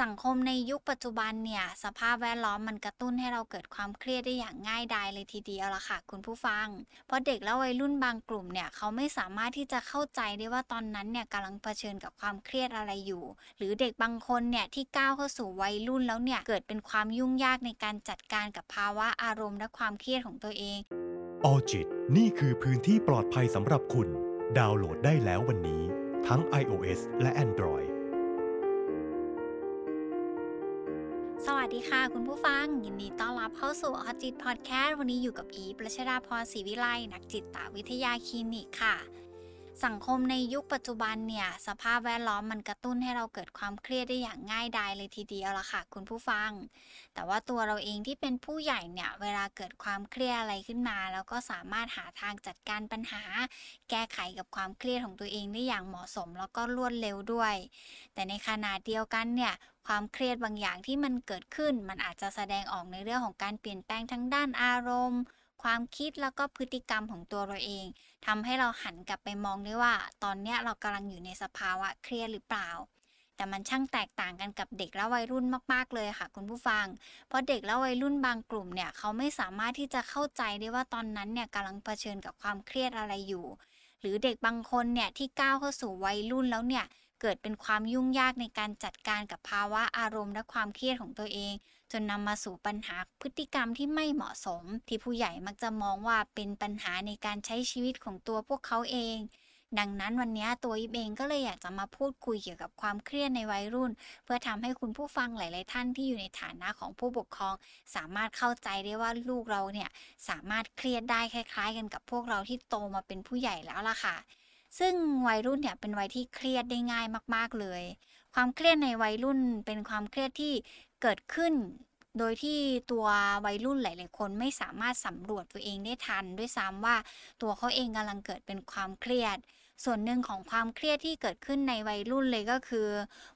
สังคมในยุคปัจจุบันเนี่ย สภาพแวดล้อมมันกระตุ้นให้เราเกิดความเครียดได้อย่างง่ายดายเลยทีเดียวละค่ะ คุณผู้ฟัง เพราะเด็กและวัยรุ่นบางกลุ่มเนี่ยเขาไม่สามารถที่จะเข้าใจได้ว่าตอนนั้นเนี่ยกำลังเผชิญกับความเครียดอะไรอยู่ หรือเด็กบางคนเนี่ยที่ก้าวเข้าสู่วัยรุ่นแล้วเนี่ยเกิดเป็นความยุ่งยากในการจัดการกับภาวะอารมณ์และความเครียดของตัวเองออจิตนี่คือพื้นที่ปลอดภัยสำหรับคุณ ดาวน์โหลดได้แล้ววันนี้ ทั้ง iOS และ Android ดีค่ะคุณผู้ฟัง ยินดีต้อนรับเข้าสู่ออจิตพอดแคสต์วันนี้อยู่กับอีประชดาพรศรีวิไลนักจิตวิทยาคลินิกค่ะ สังคมในยุคปัจจุบันเนี่ย สภาพแวดล้อมมันกระตุ้นให้เราเกิดความเครียดได้อย่างง่ายดายเลยทีเดียวละค่ะ คุณผู้ฟัง แต่ว่าตัวเราเองที่เป็นผู้ใหญ่เนี่ย เวลาเกิดความเครียดอะไรขึ้นมา แล้วก็สามารถหาทางจัดการปัญหา แก้ไขกับความเครียดของตัวเองได้อย่างเหมาะสม แล้วก็รวดเร็วด้วย แต่ในขณะเดียวกันเนี่ย ความเครียดบางอย่างที่มันเกิดขึ้น มันอาจจะแสดงออกในเรื่องของการเปลี่ยนแปลงทั้งด้านอารมณ์ ความคิดแล้วก็พฤติกรรมของตัวเราเองทำให้เราหันกลับไปมองได้ว่า ตอนนี้เรากำลังอยู่ในสภาวะเครียดหรือเปล่า แต่มันช่างแตกต่างกันกับเด็กและวัยรุ่นมาก ๆ เลยค่ะ คุณผู้ฟัง เพราะเด็กและวัยรุ่นบางกลุ่มเนี่ยเขาไม่สามารถที่จะเข้าใจได้ว่าตอนนั้นเนี่ยกำลังเผชิญกับความเครียดอะไรอยู่หรือเด็กบางคนเนี่ยที่ก้าวเข้าสู่วัยรุ่นแล้วเนี่ย เกิดเป็นความยุ่งยากในการจัดการกับภาวะอารมณ์และความเครียดของตัวเอง จนนำมาสู่ปัญหาพฤติกรรมที่ไม่เหมาะสม ที่ผู้ใหญ่มักจะมองว่าเป็นปัญหาในการใช้ชีวิตของตัวพวกเขาเอง ดังนั้นวันนี้ตัวอิบเองก็เลยอยากจะมาพูดคุยเกี่ยวกับความเครียดในวัยรุ่น เพื่อทำให้คุณผู้ฟังหลาย ๆ ท่านที่อยู่ในฐานะของผู้ปกครอง สามารถเข้าใจได้ว่าลูกเราเนี่ยสามารถเครียดได้คล้าย ๆ กันกับพวกเราที่โตมาเป็นผู้ใหญ่แล้วล่ะค่ะ ซึ่งวัยรุ่นเนี่ยเป็นวัยที่เครียดได้ง่ายมาก ๆเลย ความเครียดในวัยรุ่นเป็นความเครียดที่เกิดขึ้น โดยที่ตัววัยรุ่นหลาย ๆ คนไม่สามารถสำรวจตัวเองได้ทัน ด้วยซ้ำว่าตัวเขาเองกำลังเกิดเป็นความเครียด ส่วนหนึ่งของความเครียดที่เกิดขึ้นในวัยรุ่นเลยก็คือ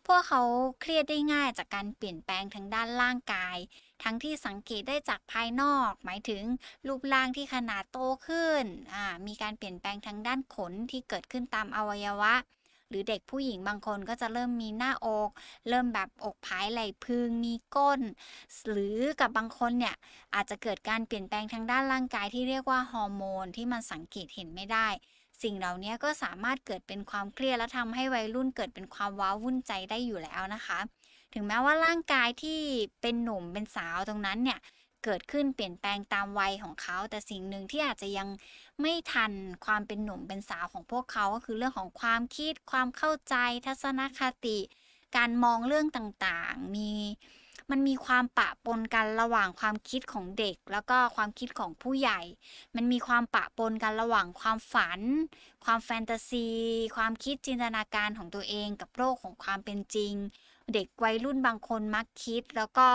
พวกเขาเครียดได้ง่ายจากการเปลี่ยนแปลงทางด้านร่างกาย ทั้งที่สังเกตได้จากภายนอก หมายถึงรูปร่างที่ขนาดโตขึ้น มีการเปลี่ยนแปลงทางด้านขนที่เกิดขึ้นตามอวัยวะ หรือเด็กผู้หญิงบางคนก็จะเริ่มมีหน้าอก เริ่มแบบอกผายไหล่พึง มีก้น หรือกับบางคนเนี่ยอาจจะเกิดการเปลี่ยนแปลงทางด้านร่างกายที่เรียกว่าฮอร์โมนที่มันสังเกตเห็นไม่ได้สิ่งเหล่านี้ก็สามารถเกิดเป็นความเครียดและทำให้วัยรุ่นเกิดเป็นความว้าวุ่นใจได้อยู่แล้วนะคะ ถึงแม้ว่าร่างกายที่เป็นหนุ่มเป็นสาวตรงนั้นเนี่ยเกิดขึ้นเปลี่ยนแปลงตามวัยของเขา แต่สิ่งหนึ่งที่อาจจะยังไม่ทันความเป็นหนุ่มเป็นสาวของพวกเขาก็คือเรื่องของความคิดความเข้าใจทัศนคติ การมองเรื่องต่างๆ มีมันมีความปะปนกันระหว่างความคิดของเด็ก แล้วก็ความคิดของผู้ใหญ่ มันมีความปะปนกันระหว่างความฝัน ความแฟนตาซี ความคิดจินตนาการของตัวเองกับโลกของความเป็นจริง เด็กวัยรุ่นบางคนมักคิด แล้วก็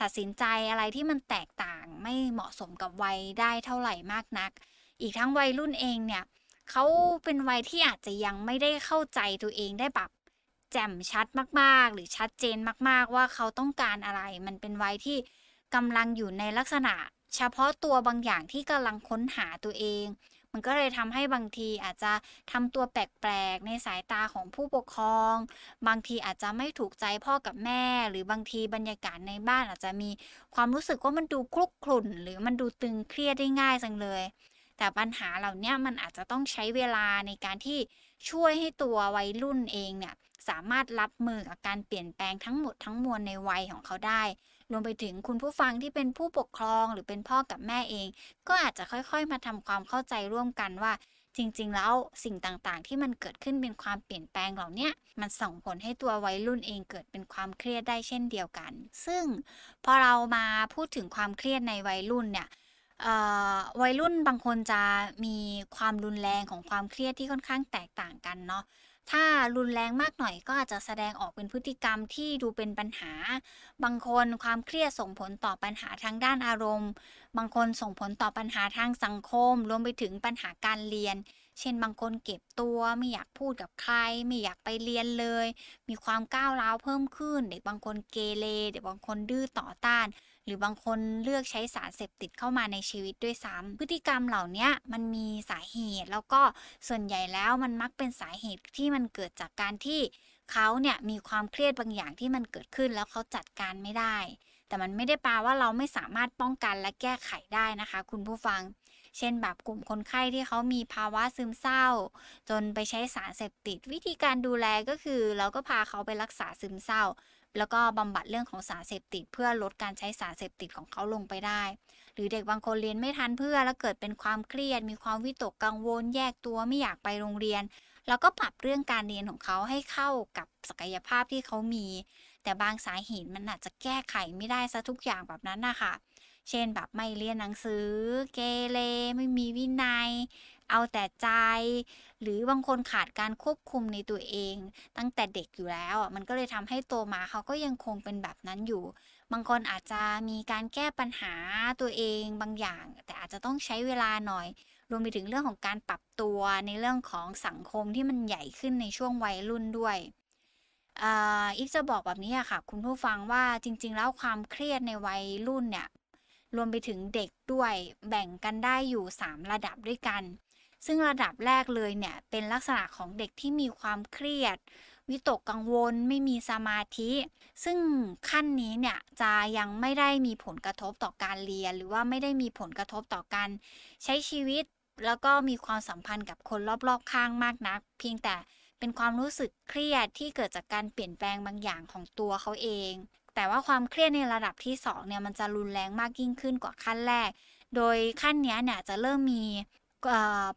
ตัดสินใจอะไรที่มันแตกต่างไม่เหมาะสมกับวัยได้เท่าไหร่มากนัก อีกทั้งวัยรุ่นเองเนี่ยเขาเป็นวัยที่อาจจะยังไม่ได้เข้าใจตัวเองได้แบบแจ่มชัดมากๆ หรือชัดเจนมากๆ ว่าเขาต้องการอะไร มันเป็นวัยที่กำลังอยู่ในลักษณะ เฉพาะตัวบางอย่างที่กำลังค้นหาตัวเอง มันก็เลยทำให้บางทีอาจจะทำตัวแปลกๆในสายตาของผู้ปกครอง บางทีอาจจะไม่ถูกใจพ่อกับแม่ หรือบางทีบรรยากาศในบ้านอาจจะมีความรู้สึกว่ามันดูคลุกคลุ่น หรือมันดูตึงเครียดได้ง่ายจังเลย แต่ปัญหาเหล่านี้มันอาจจะต้องใช้เวลาในการที่ช่วยให้ตัววัยรุ่นเองเนี่ยสามารถรับมือกับการเปลี่ยนแปลงทั้งหมดทั้งมวลในวัยของเขาได้ รวมไปถึงคุณผู้ฟังที่เป็นผู้ปกครองหรือเป็นพ่อกับแม่เอง ก็อาจจะค่อยๆ มาทำความเข้าใจร่วมกันว่า จริงๆ แล้วสิ่งต่างๆ ที่มันเกิดขึ้นเป็นความเปลี่ยนแปลงเหล่านี้มันส่งผลให้ตัววัยรุ่นเองเกิดเป็นความเครียดได้เช่นเดียวกัน ซึ่งพอเรามาพูดถึงความเครียดในวัยรุ่นเนี่ยวัยรุ่นบางคนจะมีความรุนแรงของความเครียดที่ค่อนข้างแตกต่างกันเนาะ ถ้ารุนแรงมากหน่อยก็อาจจะแสดงออกเป็นพฤติกรรมที่ดูเป็นปัญหา บางคนความเครียดส่งผลต่อปัญหาทางด้านอารมณ์ บางคนส่งผลต่อปัญหาทางสังคม รวมไปถึงปัญหาการเรียน เช่น บางคนเก็บตัวไม่อยากพูดกับใคร ไม่อยากไปเรียนเลย มีความก้าวร้าวเพิ่มขึ้น เด็กบางคนเกเรเด็กบางคนดื้อต่อต้าน หรือบางคนเลือกใช้สารเสพติดเข้ามาในชีวิตด้วยซ้ำพฤติกรรมเหล่านี้มันมีสาเหตุ แล้วก็ส่วนใหญ่แล้วมันมักเป็นสาเหตุที่มันเกิดจากการที่เขาเนี่ยมีความเครียดบางอย่างที่มันเกิดขึ้นแล้วเขาจัดการไม่ได้ แต่มันไม่ได้แปลว่าเราไม่สามารถป้องกันและแก้ไขได้นะคะ คุณผู้ฟัง เช่นแบบกลุ่มคนไข้ที่เขามีภาวะซึมเศร้า จนไปใช้สารเสพติด วิธีการดูแลก็คือ เราก็พาเขาไปรักษาซึมเศร้า แล้วก็บำบัดเรื่องของสารเสพติด เพื่อลดการใช้สารเสพติดของเขาลงไปได้ หรือเด็กบางคนเรียนไม่ทันเพื่อแล้วเกิดเป็นความเครียด มีความวิตกกังวล แยกตัวไม่อยากไปโรงเรียน แล้วก็ปรับเรื่องการเรียนของเขาให้เข้ากับศักยภาพที่เขามี แต่บางสาเหตุมันอาจจะแก้ไขไม่ได้ซะทุกอย่างแบบนั้นนะคะเช่นแบบไม่เรียนหนังสือ เกเรไม่มีวินัย เอาแต่ใจ หรือบางคนขาดการควบคุมในตัวเอง ตั้งแต่เด็กอยู่แล้วมันก็เลยทำให้โตมาเขาก็ยังคงเป็นแบบนั้นอยู่ บางคนอาจจะมีการแก้ปัญหาตัวเองบางอย่าง แต่อาจจะต้องใช้เวลาหน่อย รวมไปถึงเรื่องของการปรับตัวในเรื่องของสังคมที่มันใหญ่ขึ้นในช่วงวัยรุ่นด้วยอีฟจะบอกแบบนี้ค่ะ คุณผู้ฟังว่าจริง ๆ แล้วความเครียดในวัยรุ่นเนี่ย รวมไปถึงเด็กด้วยแบ่งกันได้อยู่ 3 ระดับด้วยกัน ซึ่งระดับแรกเลยเนี่ยเป็นลักษณะของเด็กที่มีความเครียด วิตกกังวลไม่มีสมาธิ ซึ่งขั้นนี้เนี่ยจะยังไม่ได้มีผลกระทบต่อการเรียน หรือว่าไม่ได้มีผลกระทบต่อการใช้ชีวิต แล้วก็มีความสัมพันธ์กับคนรอบๆข้างมากนัก เพียงแต่เป็นความรู้สึกเครียดที่เกิดจากการเปลี่ยนแปลงบางอย่างของตัวเขาเอง แต่ว่าความเครียดในระดับที่2เนี่ยมันจะรุนแรงมากยิ่งขึ้นกว่าขั้นแรก โดยขั้นนี้เนี่ยจะเริ่มมี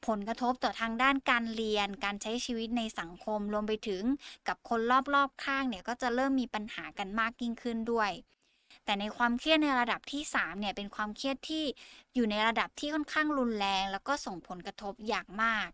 ผลกระทบต่อทางด้านการเรียน การใช้ชีวิตในสังคมรวมไปถึงกับคนรอบๆข้างเนี่ยก็จะเริ่มมีปัญหากันมากยิ่งขึ้นด้วย แต่ในความเครียดในระดับที่3เนี่ยเป็นความเครียดที่อยู่ในระดับที่ค่อนข้างรุนแรง แล้วก็ส่งผลกระทบอย่างมาก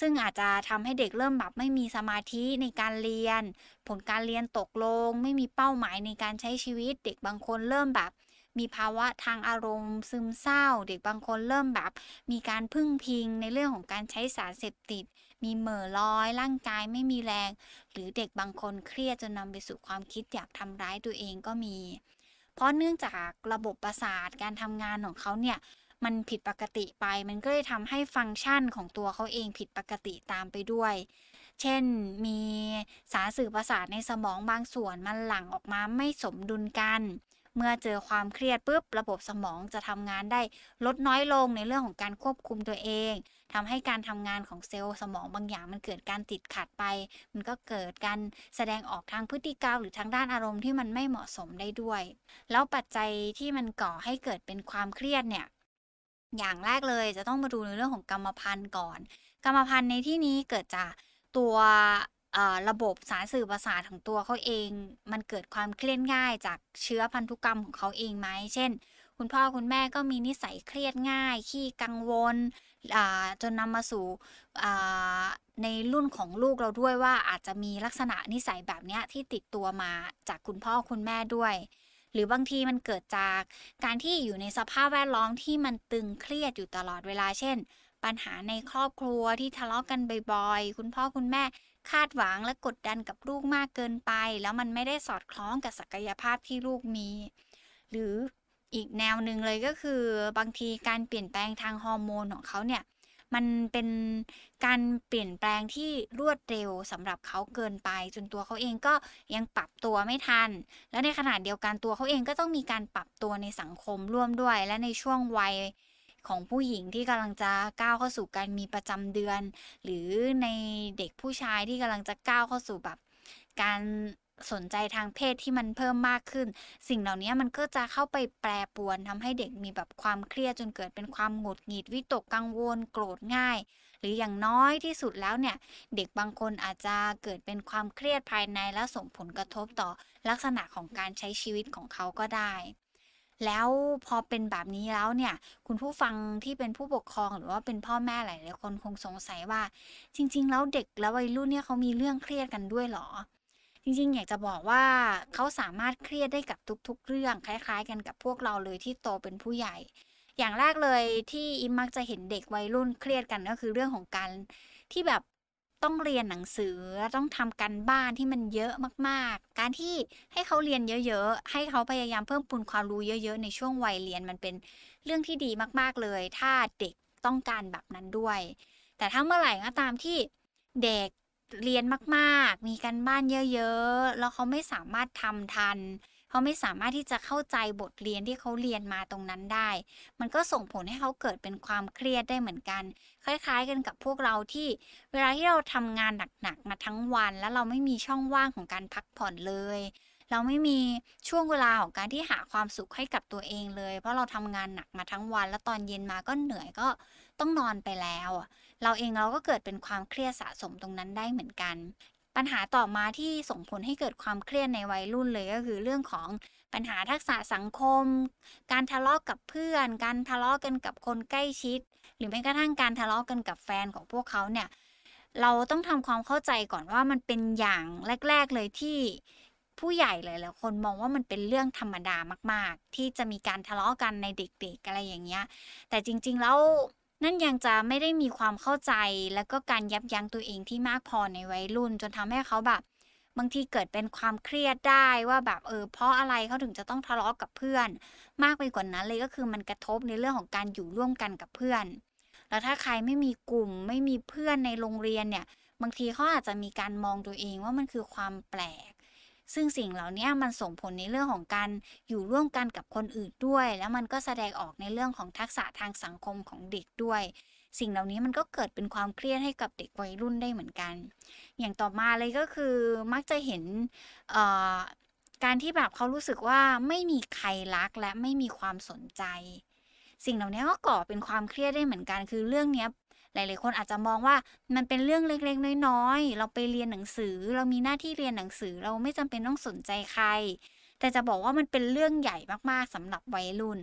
ซึ่งอาจจะทำให้เด็กเริ่มแบบไม่มีสมาธิในการเรียน ผลการเรียนตกลง ไม่มีเป้าหมายในการใช้ชีวิต เด็กบางคนเริ่มแบบ มีภาวะทางอารมณ์ซึมเศร้า เด็กบางคนเริ่มแบบ มีการพึ่งพิงในเรื่องของการใช้สารเสพติด มีเหม่อลอย ร่างกายไม่มีแรง หรือเด็กบางคนเครียดจนนำไปสู่ความคิดอยากทำร้ายตัวเองก็มี เพราะเนื่องจากระบบประสาทการทำงานของเขาเนี่ยมันผิดปกติไป มันก็เลยทำให้ฟังก์ชันของตัวเขาเองผิดปกติตามไปด้วย เช่น มีสารสื่อประสาทในสมองบางส่วนมันหลั่งออกมาไม่สมดุลกัน เมื่อเจอความเครียดปุ๊บระบบสมองจะทำงานได้ลดน้อยลงในเรื่องของการควบคุมตัวเองทำให้การทำงานของเซลล์สมองบางอย่างมันเกิดการติดขัดไป มันก็เกิดการแสดงออกทางพฤติกรรมหรือทางด้านอารมณ์ที่มันไม่เหมาะสมได้ด้วย แล้วปัจจัยที่มันก่อให้เกิดเป็นความเครียดเนี่ยอย่างแรกเลยจะต้องมาดูในเรื่องของกรรมพันธุ์ก่อน กรรมพันธุ์ในที่นี้เกิดจากตัว ระบบสารสื่อประสาทของตัวเขาเอง มันเกิดความเครียดง่ายจากเชื้อพันธุกรรมของเขาเองไหม เช่น คุณพ่อคุณแม่ก็มีนิสัยเครียดง่าย ขี้กังวลจนนำมาสู่ในรุ่นของลูกเราด้วยว่าอาจจะมีลักษณะนิสัยแบบนี้ที่ติดตัวมาจากคุณพ่อคุณแม่ด้วย หรือบางทีมันเกิดจากการที่อยู่ในสภาพแวดล้อมที่มันตึงเครียดอยู่ตลอดเวลา เช่น ปัญหาในครอบครัวที่ทะเลาะกกันบ่อยๆ คุณพ่อคุณแม่ คาดหวังและกดดันกับลูกมากเกินไป แล้วมันไม่ได้สอดคล้องกับศักยภาพที่ลูกมี หรืออีกแนวหนึ่งเลยก็คือบางทีการเปลี่ยนแปลงทางฮอร์โมนของเขาเนี่ยมันเป็นการเปลี่ยนแปลงที่รวดเร็วสำหรับเขาเกินไป จนตัวเขาเองก็ยังปรับตัวไม่ทัน และในขณะเดียวกันตัวเขาเองก็ต้องมีการปรับตัวในสังคมร่วมด้วย และในช่วงวัย ของผู้หญิงที่กำลังจะก้าวเข้าสู่การมีประจำเดือน หรือในเด็กผู้ชายที่กำลังจะก้าวเข้าสู่แบบการสนใจทางเพศที่มันเพิ่มมากขึ้น สิ่งเหล่านี้มันก็จะเข้าไปแปรปวนทำให้เด็กมีแบบความเครียดจนเกิดเป็นความหงุดหงิดวิตกกังวลโกรธง่าย หรืออย่างน้อยที่สุดแล้วเนี่ย เด็กบางคนอาจจะเกิดเป็นความเครียดภายในและส่งผลกระทบต่อลักษณะของการใช้ชีวิตของเขาก็ได้ แล้วพอเป็นแบบนี้แล้วเนี่ย คุณผู้ฟังที่เป็นผู้ปกครองหรือว่าเป็นพ่อแม่หลายๆคนคงสงสัยว่า จริง ๆ แล้วเด็กและวัยรุ่นเนี่ยเขามีเรื่องเครียดกันด้วยหรอ จริง ๆ อยากจะบอกว่าเขาสามารถเครียดได้กับทุก ๆ เรื่องคล้าย ๆ กันกับพวกเราเลยที่โตเป็นผู้ใหญ่ อย่างแรกเลยที่อิมมักจะเห็นเด็กวัยรุ่นเครียดกันก็คือเรื่องของการที่แบบ ต้องเรียนหนังสือต้องทำกันบ้านที่มันเยอะมากๆ การที่ให้เขาเรียนเยอะๆ ให้เขาพยายามเพิ่มพูนความรู้เยอะ ๆ ในช่วงวัยเรียนมันเป็นเรื่องที่ดีมากๆเลย ถ้าเด็กต้องการแบบนั้นด้วย แต่ถ้าเมื่อไหร่ก็ตามที่เด็กเรียนมากๆ มีการบ้านเยอะ ๆ แล้วเขาไม่สามารถทำทัน เขาไม่สามารถที่จะเข้าใจบทเรียนที่เขาเรียนมาตรงนั้นได้ มันก็ส่งผลให้เขาเกิดเป็นความเครียดได้เหมือนกัน คล้าย ๆ กันกับพวกเราที่ เวลาที่เราทำงานหนักๆมาทั้งวัน แล้วเราไม่มีช่องว่างของการพักผ่อนเลย เราไม่มีช่วงเวลาของการที่หาความสุขให้กับตัวเองเลย เพราะเราทำงานหนักมาทั้งวัน แล้วตอนเย็นมาก็เหนื่อยก็ต้องนอนไปแล้วเราเองเราก็เกิดเป็นความเครียดสะสมตรงนั้นได้เหมือนกัน ปัญหาต่อมาที่ส่งผลให้เกิดความเครียดในวัยรุ่นเลยก็คือเรื่องของปัญหาทักษะสังคม การทะเลาะกกับเพื่อน การทะเลาะกันกับคนใกล้ชิด หรือแม้กระทั่งการทะเลาะกันกับแฟนของพวกเขาเนี่ย เราต้องทำความเข้าใจก่อนว่ามันเป็นอย่างแรก ๆเลยที่ผู้ใหญ่หลายๆคนมองว่ามันเป็นเรื่องธรรมดามาก ๆ ที่จะมีการทะเลาะกันในเด็ก ๆ อะไรอย่างเงี้ย แต่จริง ๆ แล้ว นั่นยังจะไม่ได้มีความเข้าใจ แล้วก็การยับยั้งตัวเองที่มากพอในวัยรุ่น จนทำให้เขาแบบ บางทีเกิดเป็นความเครียดได้ว่าแบบเออเพราะอะไรเขาถึงจะต้องทะเลาะกับเพื่อน มากไปกว่านั้นเลยก็คือมันกระทบในเรื่องของการอยู่ร่วมกันกับเพื่อน แล้วถ้าใครไม่มีกลุ่มไม่มีเพื่อนในโรงเรียนเนี่ย บางทีเขาอาจจะมีการมองตัวเองว่ามันคือความแปลก ซึ่งสิ่งเหล่านี้มันส่งผลในเรื่องของการอยู่ร่วมกันกับคนอื่นด้วย แล้วมันก็แสดงออกในเรื่องของทักษะทางสังคมของเด็กด้วย สิ่งเหล่านี้มันก็เกิดเป็นความเครียดให้กับเด็กวัยรุ่นได้เหมือนกัน อย่างต่อมาเลยก็คือมักจะเห็นการที่แบบเขารู้สึกว่าไม่มีใครรักและไม่มีความสนใจ สิ่งเหล่านี้ก็ก่อเป็นความเครียดได้เหมือนกัน คือเรื่องนี้ หลาย ๆ คนอาจจะมองว่ามันเป็นเรื่องเล็กๆ น้อยๆ เราไปเรียนหนังสือ เรามีหน้าที่เรียนหนังสือ เราไม่จำเป็นต้องสนใจใคร แต่จะบอกว่ามันเป็นเรื่องใหญ่มากๆสำหรับวัยรุ่น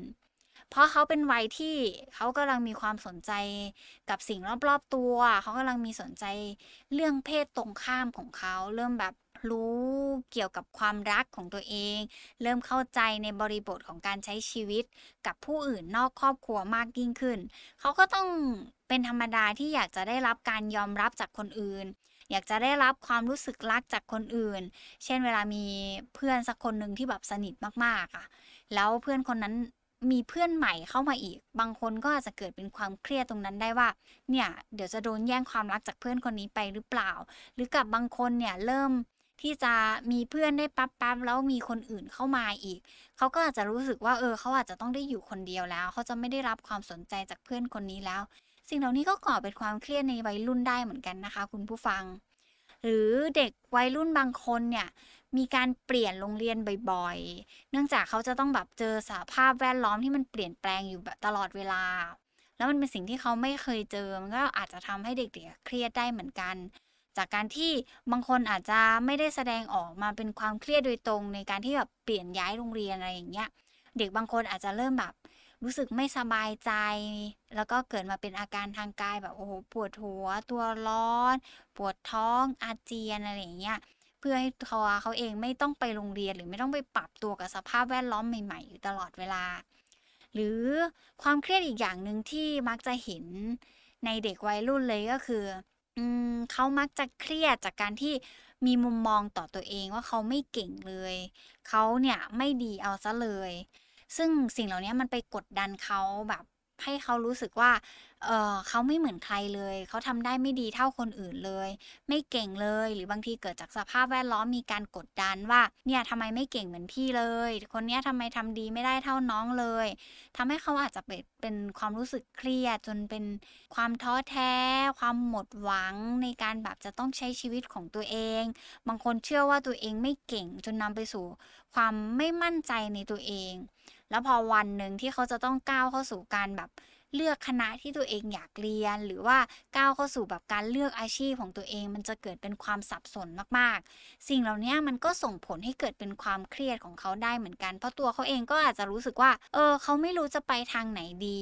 เพราะเขาเป็นวัยที่เขากำลังมีความสนใจกับสิ่งรอบ ๆ ตัว เขากำลังมีสนใจเรื่องเพศตรงข้ามของเขา เริ่มแบบ รู้เกี่ยวกับความรักของตัวเอง เริ่มเข้าใจในบริบทของการใช้ชีวิตกับผู้อื่นนอกครอบครัวมากยิ่งขึ้น เขาก็ต้องเป็นธรรมดาที่อยากจะได้รับการยอมรับจากคนอื่น อยากจะได้รับความรู้สึกรักจากคนอื่น เช่นเวลามีเพื่อนสักคนหนึ่งที่แบบสนิทมากๆอะ แล้วเพื่อนคนนั้นมีเพื่อนใหม่เข้ามาอีก บางคนก็อาจจะเกิดเป็นความเครียดตรงนั้นได้ว่า เนี่ย เดี๋ยวจะโดนแย่งความรักจากเพื่อนคนนี้ไปหรือเปล่า หรือกับบางคนเนี่ยเริ่ม ที่จะมีเพื่อนได้ปั๊บปั๊บแล้วมีคนอื่นเข้ามาอีก เขาก็อาจจะรู้สึกว่าเออเขาอาจจะต้องได้อยู่คนเดียวแล้ว เขาจะไม่ได้รับความสนใจจากเพื่อนคนนี้แล้ว สิ่งเหล่านี้ก็ก่อเป็นความเครียดในวัยรุ่นได้เหมือนกันนะคะ คุณผู้ฟัง หรือเด็กวัยรุ่นบางคนเนี่ยมีการเปลี่ยนโรงเรียนบ่อยๆ เนื่องจากเขาจะต้องแบบเจอสภาพแวดล้อมที่มันเปลี่ยนแปลงอยู่แบบตลอดเวลา แล้วมันเป็นสิ่งที่เขาไม่เคยเจอ มันก็อาจจะทำให้เด็กๆเครียดได้เหมือนกัน จากการที่บางคนอาจจะไม่ได้แสดงออกมาเป็นความเครียดโดยตรงในการที่แบบเปลี่ยนย้ายโรงเรียนอะไรอย่างเงี้ย เด็กบางคนอาจจะเริ่มแบบรู้สึกไม่สบายใจ แล้วก็เกิดมาเป็นอาการทางกายแบบโอ้โหปวดหัว ตัวร้อน ปวดท้องอาเจียนอะไรอย่างเงี้ยเพื่อให้เขาเขาเองไม่ต้องไปโรงเรียนหรือไม่ต้องไปปรับตัวกับสภาพแวดล้อมใหม่ๆอยู่ตลอดเวลา หรือความเครียดอีกอย่างหนึ่งที่มักจะเห็นในเด็กวัยรุ่นเลยก็คือ อืมเขามักจะเครียดจากการที่มีมุมมองต่อตัวเองว่าเขาไม่เก่งเลย เขาเนี่ยไม่ดีเอาซะเลย ซึ่งสิ่งเหล่านี้มันไปกดดันเขาแบบ ให้เขารู้สึกว่า เออเขาไม่เหมือนใครเลย เขาทำได้ไม่ดีเท่าคนอื่นเลย ไม่เก่งเลย หรือบางทีเกิดจากสภาพแวดล้อมมีการกดดันว่า เนี่ยทำไมไม่เก่งเหมือนพี่เลย คนนี้ทำไมทำดีไม่ได้เท่าน้องเลยทำให้เขาอาจจะเป็นเป็นความรู้สึกเครียดจนเป็นความท้อแท้ ความหมดหวังในการแบบจะต้องใช้ชีวิตของตัวเอง บางคนเชื่อว่าตัวเองไม่เก่งจนนำไปสู่ ความไม่มั่นใจในตัวเอง แล้วพอวันหนึ่งที่เขาจะต้องก้าวเข้าสู่การแบบเลือกคณะที่ตัวเองอยากเรียน หรือว่าก้าวเข้าสู่แบบการเลือกอาชีพของตัวเอง มันจะเกิดเป็นความสับสนมากๆ สิ่งเหล่านี้มันก็ส่งผลให้เกิดเป็นความเครียดของเขาได้เหมือนกัน เพราะตัวเขาเองก็อาจจะรู้สึกว่า เออ เขาไม่รู้จะไปทางไหนดี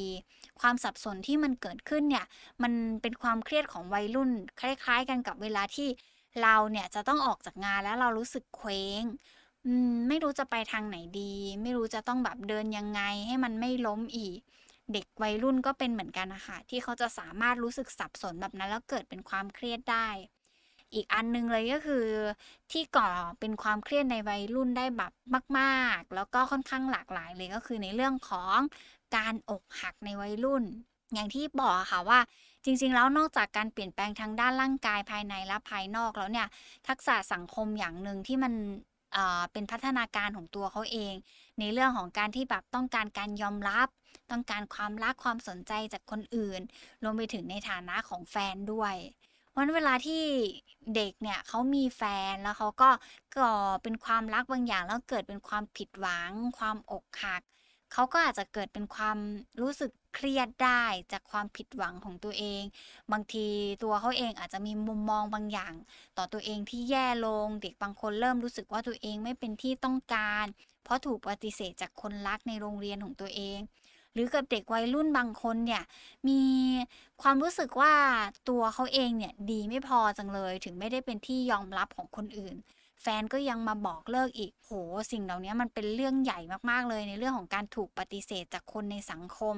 ความสับสนที่มันเกิดขึ้นเนี่ย มันเป็นความเครียดของวัยรุ่น คล้าย ๆ กันกับเวลาที่เราเนี่ยจะต้องออกจากงานแล้วเรารู้สึกเคว้ง ไม่รู้จะไปทางไหนดี ไม่รู้จะต้องแบบเดินยังไง ให้มันไม่ล้มอีก เด็กวัยรุ่นก็เป็นเหมือนกันนะคะที่เขาจะสามารถรู้สึกสับสนแบบนั้นแล้วเกิดเป็นความเครียดได้ อีกอันนึงเลยก็คือ ที่ก่อเป็นความเครียดในวัยรุ่นได้แบบมาก ๆ แล้วก็ค่อนข้างหลากหลายเลยก็คือในเรื่องของการอกหักในวัยรุ่น อย่างที่บอกค่ะว่าจริง ๆ แล้วนอกจากการเปลี่ยนแปลงทางด้านร่างกายภายในและภายนอกแล้วเนี่ย ทักษะสังคมอย่างหนึ่งที่มัน เป็นพัฒนาการของตัวเขาเอง ในเรื่องของการที่แบบต้องการการยอมรับ ต้องการความรักความสนใจจากคนอื่นรวมไปถึงในฐานะของแฟนด้วยวันเวลาที่เด็กเนี่ยเขามีแฟนแล้วเขาก็ก่อเป็นความรักบางอย่าง แล้วเกิดเป็นความผิดหวัง ความอกหักเขาก็อาจจะเกิดเป็นความรู้สึก เครียดได้จากความผิดหวังของตัวเอง บางทีตัวเขาเองอาจจะมีมุมมองบางอย่าง ต่อตัวเองที่แย่ลง เด็กบางคนเริ่มรู้สึกว่าตัวเองไม่เป็นที่ต้องการ เพราะถูกปฏิเสธจากคนรักในโรงเรียนของตัวเองหรือกับเด็กวัยรุ่นบางคนเนี่ยมีความรู้สึกว่าตัวเขาเองเนี่ยดีไม่พอจังเลย ถึงไม่ได้เป็นที่ยอมรับของคนอื่น แฟนก็ยังมาบอกเลิกอีกโหสิ่งเหล่านี้มันเป็นเรื่องใหญ่มากๆเลย ในเรื่องของการถูกปฏิเสธจากคนในสังคม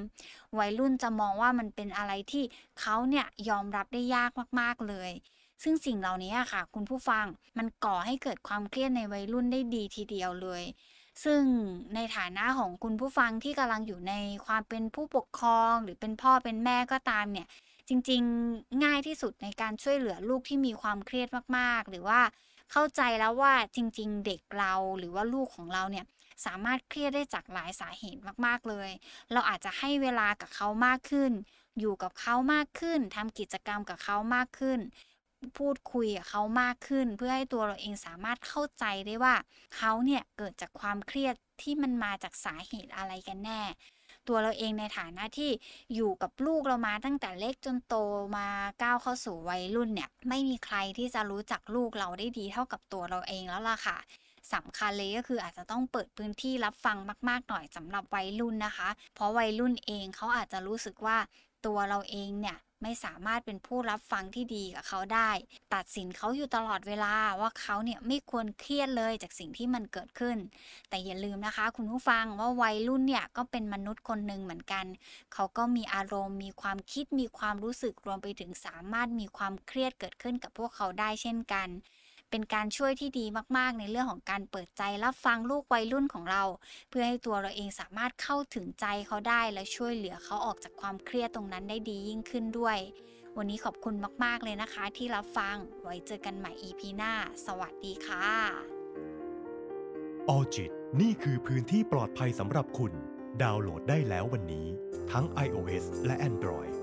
วัยรุ่นจะมองว่ามันเป็นอะไรที่เขาเนี่ยยอมรับได้ยากมากๆเลย ซึ่งสิ่งเหล่านี้ค่ะ คุณผู้ฟังมันก่อให้เกิดความเครียดในวัยรุ่นได้ดีทีเดียวเลยซึ่งในฐานะของคุณผู้ฟังที่กำลังอยู่ในความเป็นผู้ปกครองหรือเป็นพ่อเป็นแม่ก็ตามเนี่ย จริง ๆ ง่ายที่สุดในการช่วยเหลือลูกที่มีความเครียดมากๆ หรือว่า เข้าใจแล้วว่าจริง ๆ เด็กเราหรือว่าลูกของเราเนี่ยสามารถเครียดได้จากหลายสาเหตุมากๆเลย เราอาจจะให้เวลากับเขามากขึ้น อยู่กับเขามากขึ้นทำกิจกรรมกับเขามากขึ้น พูดคุยกับเขามากขึ้น เพื่อให้ตัวเราเองสามารถเข้าใจได้ว่า เขาเนี่ยเกิดจากความเครียดที่มันมาจากสาเหตุอะไรกันแน่ ตัวเราเองในฐานะที่อยู่กับลูกเรามาตั้งแต่เล็กจนโตมาก้าวเข้าสู่วัยรุ่นเนี่ย ไม่มีใครที่จะรู้จักลูกเราได้ดีเท่ากับตัวเราเองแล้วล่ะค่ะสำคัญเลยก็คืออาจจะต้องเปิดพื้นที่รับฟังมาก ๆ หน่อยสำหรับวัยรุ่นนะคะ เพราะวัยรุ่นเองเขาอาจจะรู้สึกว่าตัวเราเองเนี่ย ไม่สามารถเป็นผู้รับฟังที่ดีกับเขาได้ ตัดสินเขาอยู่ตลอดเวลาว่าเขาเนี่ยไม่ควรเครียดเลยจากสิ่งที่มันเกิดขึ้น แต่อย่าลืมนะคะ คุณผู้ฟังว่าวัยรุ่นเนี่ยก็เป็นมนุษย์คนหนึ่งเหมือนกัน เขาก็มีอารมณ์ มีความคิดมีความรู้สึกรวมไปถึงสามารถมีความเครียดเกิดขึ้นกับพวกเขาได้เช่นกัน เป็นการช่วยที่ดีมากๆ ในเรื่องของการเปิดใจรับฟังลูกวัยรุ่นของเรา เพื่อให้ตัวเราเองสามารถเข้าถึงใจเขาได้และช่วยเหลือเขาออกจากความเครียดตรงนั้นได้ดียิ่งขึ้นด้วย วันนี้ขอบคุณมากๆเลยนะคะ ที่รับฟังไว้เจอกันใหม่ EP หน้า สวัสดีค่ะออจิตนี่คือพื้นที่ปลอดภัยสำหรับคุณ ดาวน์โหลดได้แล้ววันนี้ ทั้ง iOS และ Android